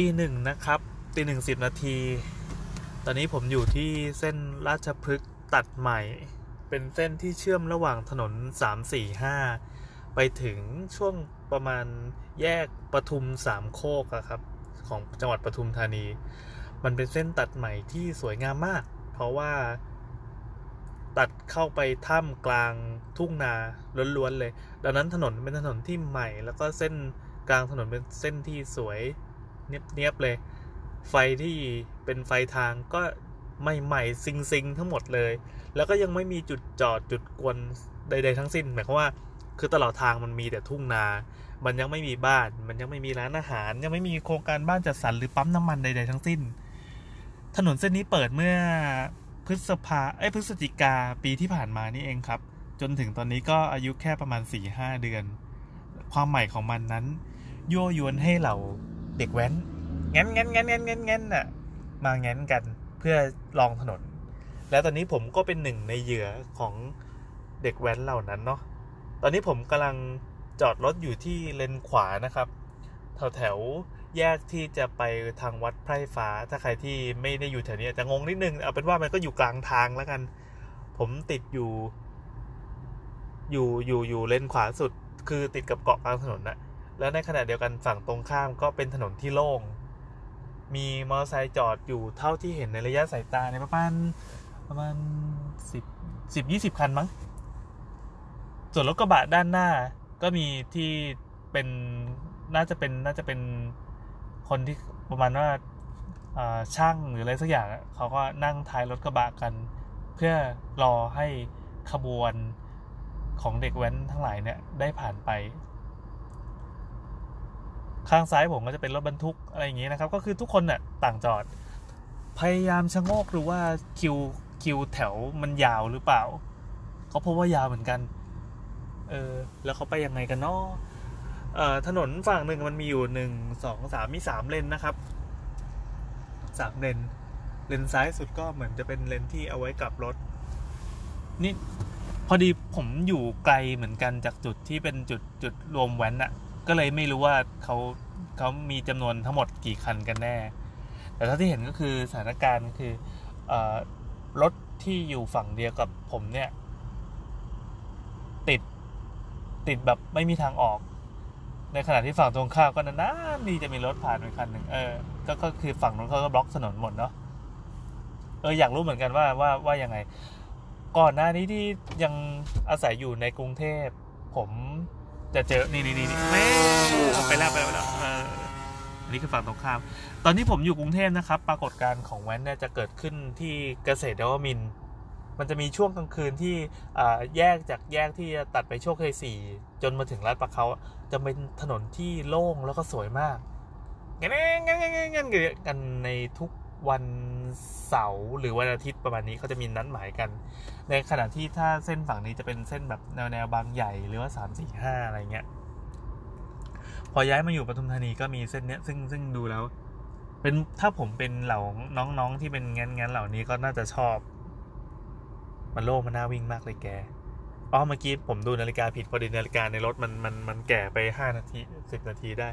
ตีหนึ่งนะครับตีหนึ่งสิบนาที ตอนนี้ผมอยู่ที่เส้นราชพฤกษ์ตัดใหม่ เป็นเส้นที่เชื่อมระหว่างถนน 345 ไปถึงช่วงประมาณแยกปทุมสามโคกอะครับ ของจังหวัดปทุมธานี มันเป็นเส้นตัดใหม่ที่สวยงามมาก เพราะว่าตัดเข้าไปถ้ำกลางทุ่งนาล้วนๆเลย ดังนั้นถนนเป็นถนนที่ใหม่ แล้วก็เส้นกลางถนนเป็นเส้นที่สวย เนียบๆเลย ไฟที่เป็นไฟทางก็ใหม่ๆซิงๆ ทั้งหมดเลย แล้วก็ยังไม่มีจุดจอดจุดกวนใด ๆ ทั้งสิ้นหมายความว่าคือตลอดทางมันมีแต่ทุ่งนา มันยังไม่มีบ้าน มันยังไม่มีร้านอาหาร ยังไม่มีโครงการบ้านจัดสรรหรือปั๊มน้ำมันใด ๆ ทั้งสิ้น ถนนเส้นนี้เปิดเมื่อพฤษภาเอ้ยพฤศจิกาปีที่ผ่านมานี่เองครับ จนถึงตอนนี้ก็อายุแค่ประมาณ4-5เดือน ความใหม่ของมันนั้น ยั่วยวนให้เหล่า เด็กแว้นงั้นงั้นงั้นงั้นงั้นงั้นน่ะ มางั้นกันเพื่อลองถนน แล้วตอนนี้ผมก็เป็นหนึ่งในเหยื่อของเด็กแว้นเหล่านั้นเนาะตอนนี้ผมกำลังจอดรถอยู่ที่เลนขวานะครับ แถวแถวแยกที่จะไปทางวัดไพร่ฟ้า ถ้าใครที่ไม่ได้อยู่แถวนี้จะงงนิดนึง เอาเป็นว่ามันก็อยู่กลางทางแล้วกัน ผมติดอยู่ อยู่อยู่อยู่เลนขวาสุด คือติดกับเกาะกลางถนนนะ แล้วในขณะเดียวกันฝั่งตรงข้ามก็เป็นถนนที่โล่ง มีมอเตอร์ไซค์จอดอยู่เท่าที่เห็นในระยะสายตาในประมาณประมาณสิบสิบยี่สิบคันมั้ง ส่วนรถกระบะด้านหน้า ก็มีที่เป็นน่าจะเป็นน่าจะเป็นคนที่ประมาณว่าช่างหรืออะไรสักอย่างเขาก็นั่งท้ายรถกระบะกัน เพื่อรอให้ขบวนของเด็กแว้นทั้งหลายเนี่ยได้ผ่านไป ข้างซ้ายผมก็จะเป็นรถบรรทุกอะไรอย่างงี้นะครับ ก็คือทุกคนเนี่ยต่างจอด พยายามชะโงกดูว่าคิวคิวแถวมันยาวหรือเปล่าเขาพบว่ายาวเหมือนกัน เออ แล้วเขาไปยังไงกันเนาะเอ่อถนนฝั่งหนึ่งมันมีอยู่หนึ่งสองสามมีสามเลนนะครับสามเลนเลนซ้ายสุดก็เหมือนจะเป็นเลนที่เอาไว้กลับรถ นี่พอดีผมอยู่ไกลเหมือนกันจากจุดที่เป็นจุดจุดรวมแว้นอะ ก็เลยไม่รู้ว่าเขาเขามีจำนวนทั้งหมดกี่คันกันแน่ แต่ถ้าที่เห็นก็คือสถานการณ์คืออรถที่อยู่ฝั่งเดียวกับผมเนี่ย ติดติดแบบไม่มีทางออก ในขณะที่ฝั่งตรงข้ามก็นานๆดีจะมีรถผ่านไปคันหนึ่งเออก็ก็คือฝั่งนู้นเขาก็บล็อกถนนหมดเนาะเอออยากรู้เหมือนกันว่าว่าว่ายังไง ก่อนหน้านี้ที่ยังอาศัยอยู่ในกรุงเทพผม จะเจอ นี่นี่นี่แม่ไปแล้วไปแล้วไปแล้วเอออันนี้คือฝั่งตรงข้าม ตอนที่ผมอยู่กรุงเทพนะครับ ปรากฏการณ์ของแว้นเนี่ยจะเกิดขึ้นที่เกษตรเดวมิน มันจะมีช่วงกลางคืนที่แยกจากแยกที่จะตัดไปโชคชัยสี่จนมาถึงลาดประเขาจะเป็นถนนที่โล่งแล้วก็สวยมากงั้นงั้นงั้นงั้นกันในทุกวัน เสาร์หรือวันอาทิตย์ประมาณนี้เขาจะมีนัดหมายกัน ในขณะที่ถ้าเส้นฝั่งนี้จะเป็นเส้นแบบแนวแนวบางใหญ่หรือว่าสามสี่ห้าอะไรเงี้ยพอย้ายมาอยู่ปทุมธานีก็มีเส้นเนี้ยซึ่งซึ่งดูแล้ว เป็นถ้าผมเป็นเหล่าน้องๆที่เป็นงั้นงั้นเหล่านี้ก็น่าจะชอบ มันโล่งมันน่าวิ่งมากเลยแกอ๋อเมื่อกี้ผมดูนาฬิกาผิดพอดีนาฬิกาในรถมันมันมันแก่ไปห้านาทีสิบนาทีได้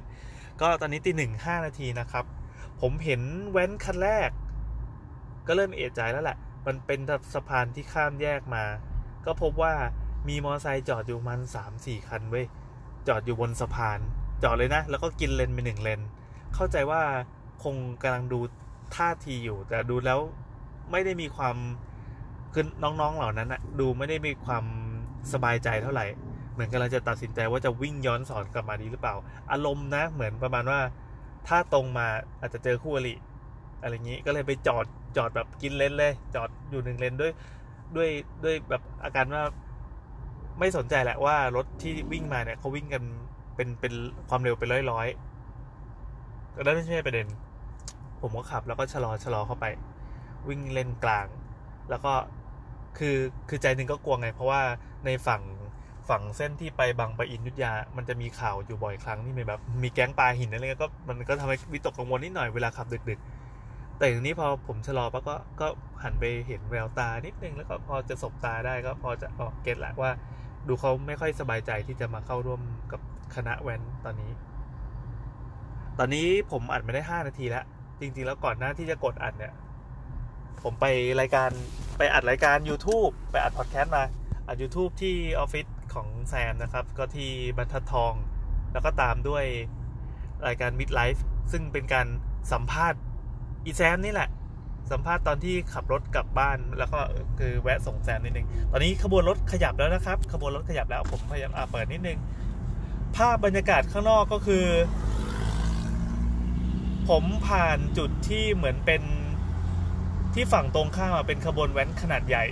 ก็ตอนนี้ตีหนึ่งห้านาทีนะครับ ผมเห็นแว้นคันแรก ก็เริ่มเอะใจแล้วแหละ มันเป็นสะพานที่ข้ามแยกมา ก็พบว่ามีมอเตอร์ไซค์จอดอยู่มันสามสี่คันเว้ย จอดอยู่บนสะพาน จอดเลยนะ แล้วก็กินเลนไปหนึ่งเลน เข้าใจว่าคงกำลังดูท่าทีอยู่ แต่ดูแล้วไม่ได้มีความคือน้องๆเหล่านั้นอะดูไม่ได้มีความสบายใจเท่าไหร่ เหมือนกำลังจะตัดสินใจว่าจะวิ่งย้อนสอนกลับมาดีหรือเปล่า อารมณ์นะ เหมือนประมาณว่า ถ้าตรงมาอาจจะเจอคู่อริอะไรอย่างนี้ ก็เลยไปจอด จอดแบบกินเลนเลย จอดอยู่หนึ่งเลนด้วยด้วยด้วยแบบอาการว่าไม่สนใจแหละว่ารถที่วิ่งมาเนี่ยเขาวิ่งกันเป็นเป็นความเร็วเป็นร้อยร้อยก็นั่นไม่ใช่ประเด็น ผมก็ขับแล้วก็ชะลอชะลอเข้าไป วิ่งเลนกลาง แล้วก็คือคือใจหนึ่งก็กลัวไง เพราะว่าในฝั่งฝั่งเส้นที่ไปบางปะอินยุทธยา มันจะมีข่าวอยู่บ่อยครั้งที่มีแบบ มีแก๊งปลาหินอะไรเงี้ยก็มันก็ทำให้วิตกกังวลนิดหน่อยเวลาขับดึกๆ แต่อย่างนี้พอผมชะลอปั๊บก็ก็หันไปเห็นแววตานิดนึงแล้วก็พอจะสบตาได้ก็พอจะออกเก็ตแหละว่า ดูเขาไม่ค่อยสบายใจที่จะมาเข้าร่วมกับคณะแว้นตอนนี้ ตอนนี้ผมอัดมาได้ห้านาทีแล้ว จริง ๆ แล้วก่อนหน้าที่จะกดอัดเนี่ย ผมไปรายการไปอัดรายการ YouTube ไปอัดพอดแคสต์มาอัด YouTube ที่ออฟฟิศของแซมนะครับ ก็ที่บรรทัดทอง แล้วก็ตามด้วยรายการ Mid Life ซึ่งเป็นการสัมภาษณ์ อีแซมนี่แหละ สัมภาษณ์ตอนที่ขับรถกลับบ้านแล้วก็คือแวะส่งแซมนิดนึง ตอนนี้ขบวนรถขยับแล้วนะครับ ขบวนรถขยับแล้วผมพยายามอ่าเปิดนิดนึง ภาพบรรยากาศข้างนอกก็คือ ผมผ่านจุดที่เหมือนเป็นที่ฝั่งตรงข้ามเป็นขบวนแว้นขนาดใหญ่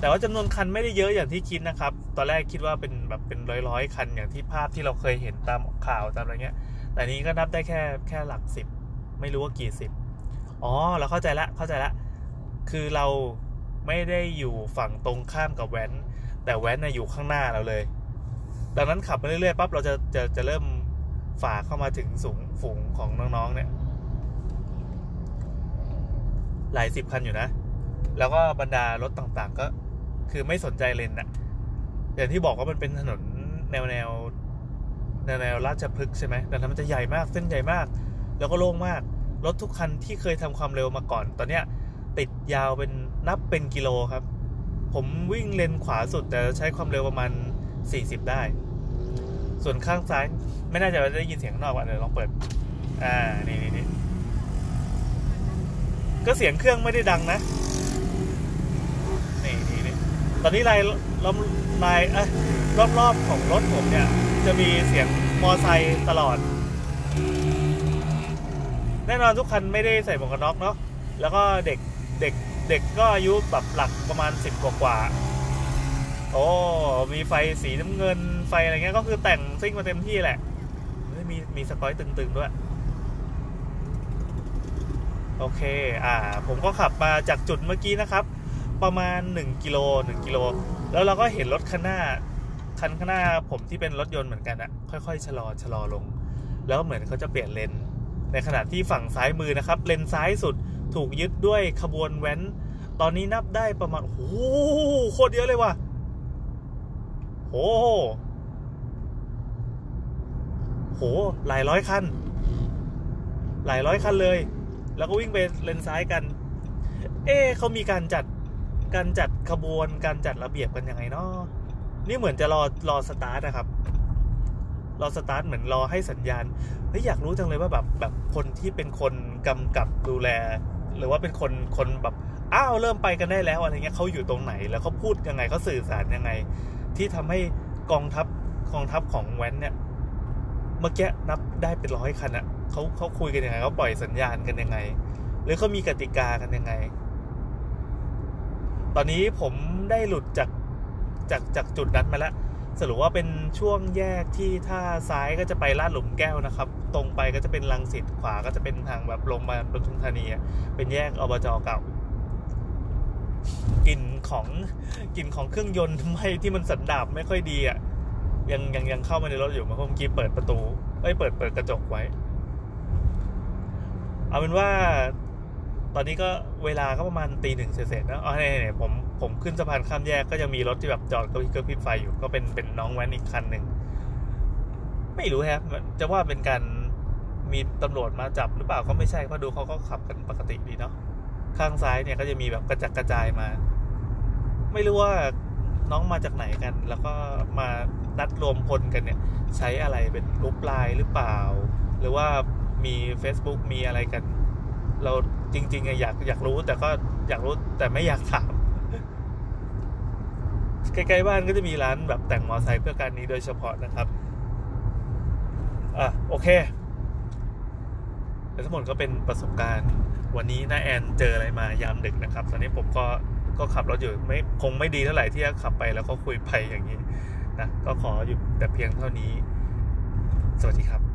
แต่ว่าจำนวนคันไม่ได้เยอะอย่างที่คิดนะครับ ตอนแรกคิดว่าเป็นแบบเป็นร้อยๆคันอย่างที่ภาพที่เราเคยเห็นตามข่าวตามอะไรเงี้ย แต่นี้ก็นับได้แค่แค่หลักสิบ ไม่รู้ว่ากี่สิบอ๋อเราเข้าใจละเข้าใจละ คือเราไม่ได้อยู่ฝั่งตรงข้ามกับแว้น แต่แว้นน่ะอยู่ข้างหน้าเราเลย ดังนั้นขับไปเรื่อยๆปั๊บเราจะจะจะเริ่มฝ่าเข้ามาถึงสูงฝูงของน้องๆเนี่ยหลายสิบคันอยู่นะ แล้วก็บรรดารถต่างๆ ก็ คือไม่สนใจเลนอะอย่างที่บอกว่ามันเป็นถนนแนวแนวแนวแนวราชพฤกษ์ใช่ไหมดังนั้นมันจะใหญ่มากเส้นใหญ่มาก แล้วก็โล่งมาก รถทุกคันที่เคยทำความเร็วมาก่อน ตอนเนี้ยติดยาวเป็นนับเป็นกิโลครับ ผมวิ่งเลนขวาสุดแต่ใช้ความเร็วประมาณ 40 ได้ ส่วนข้างซ้าย ไม่น่าจะได้ยินเสียงข้างนอกอะเดี๋ยวลองเปิด อ่า นี่นี่นี่ก็เสียงเครื่องไม่ได้ดังนะ นี่นี่นี่ตอนนี้ลายล้อมลายเอ้ยรอบๆของรถผมเนี่ย จะมีเสียงมอไซค์ตลอด แน่นอนทุกคันไม่ได้ใส่หมวกกันน็อกเนาะแล้วก็เด็กเด็กเด็กก็อายุแบบหลักประมาณสิบกว่ากว่าโอ้มีไฟสีน้ำเงินไฟอะไรเงี้ยก็คือแต่งซิ่งมาเต็มที่แหละมีมีสกอยตึงๆด้วย โอเค อ่า ผมก็ขับมาจากจุดเมื่อกี้นะครับ ประมาณ 1กิโล1กิโลแล้วเราก็เห็นรถคันหน้าคันข้างหน้าผมที่เป็นรถยนต์เหมือนกันอะค่อยๆชะลอชะลอลง แล้วเหมือนเขาจะเปลี่ยนเลน ในขณะที่ฝั่งซ้ายมือนะครับ เลนซ้ายสุดถูกยึดด้วยขบวนแว้น ตอนนี้นับได้ประมาณโอ้โหโคตรเยอะเลยว่ะโหโห หลายร้อยคัน หลายร้อยคันเลย แล้วก็วิ่งไปเลนซ้ายกัน เอ๊เขามีการจัด การจัดขบวน การจัดระเบียบกันยังไงเนาะนี่เหมือนจะรอ รอสตาร์ทนะครับ รอสตาร์ทเหมือนรอให้สัญญาณเฮ้ยอยากรู้จังเลยว่าแบบแบบคนที่เป็นคนกำกับดูแล หรือว่าเป็นคนคนแบบอ้าวเริ่มไปกันได้แล้วอะไรเงี้ยเขาอยู่ตรงไหน แล้วเขาพูดยังไงเขาสื่อสารยังไง ที่ทำให้กองทัพกองทัพของแว้นเนี่ยเมื่อกี้นับได้เป็นร้อยคันอะเขาเขาคุยกันยังไงเขาปล่อยสัญญาณกันยังไง หรือเขามีกติกากันยังไง ตอนนี้ผมได้หลุดจากจากจากจุดนั้นมาแล้ว สรุปว่าเป็นช่วงแยกที่ถ้าซ้ายก็จะไปลาดหลุมแก้วนะครับ ตรงไปก็จะเป็นลังสิตขวาก็จะเป็นทางแบบลงมาปทุมธานีเป็นแยกอบจเก่ากลิ่นของกลิ่นของเครื่องยนต์ไมที่มันสันดาบไม่ค่อยดีอะยังยังยังเข้ามาในรถอยู่เมื่อกี้เปิดประตูเอ้ยเปิดเปิดกระจกไว้ เอาเป็นว่า ตอนนี้ก็เวลาก็ประมาณตีหนึ่งเศษๆนะอ๋อเนี่ยผมผมขึ้นสะพานข้ามแยกก็ยังมีรถที่แบบจอดกระพริบกระพริบไฟอยู่ก็เป็นเป็นน้องแว้นอีกคันหนึ่งไม่รู้แฮะจะว่าเป็นการมีตำรวจมาจับหรือเปล่าก็ไม่ใช่เพราะดูเขาก็ขับกันปกติดีเนาะข้างซ้ายเนี่ยก็จะมีแบบกระจัดกระจายมา ไม่รู้ว่าน้องมาจากไหนกัน แล้วก็มานัดรวมพลกันเนี่ย ใช้อะไรเป็นกรุ๊ปไลน์หรือเปล่า หรือว่ามี Facebook มีอะไรกัน เรา จริงๆอะอยากอยากรู้แต่ก็อยากรู้แต่ไม่อยากถามใกล้ๆบ้านก็จะมีร้านแบบแต่งมอไซค์เพื่อการนี้โดยเฉพาะนะครับอะโอเคแต่ทั้งหมดก็เป็นประสบการณ์ วันนี้น้าแอนเจออะไรมายามดึกนะครับ ตอนนี้ผมก็ก็ขับรถอยู่ไม่คงไม่ดีเท่าไหร่ที่จะขับไปแล้วก็คุยไปอย่างนี้นะก็ขออยู่แต่เพียงเท่านี้ สวัสดีครับ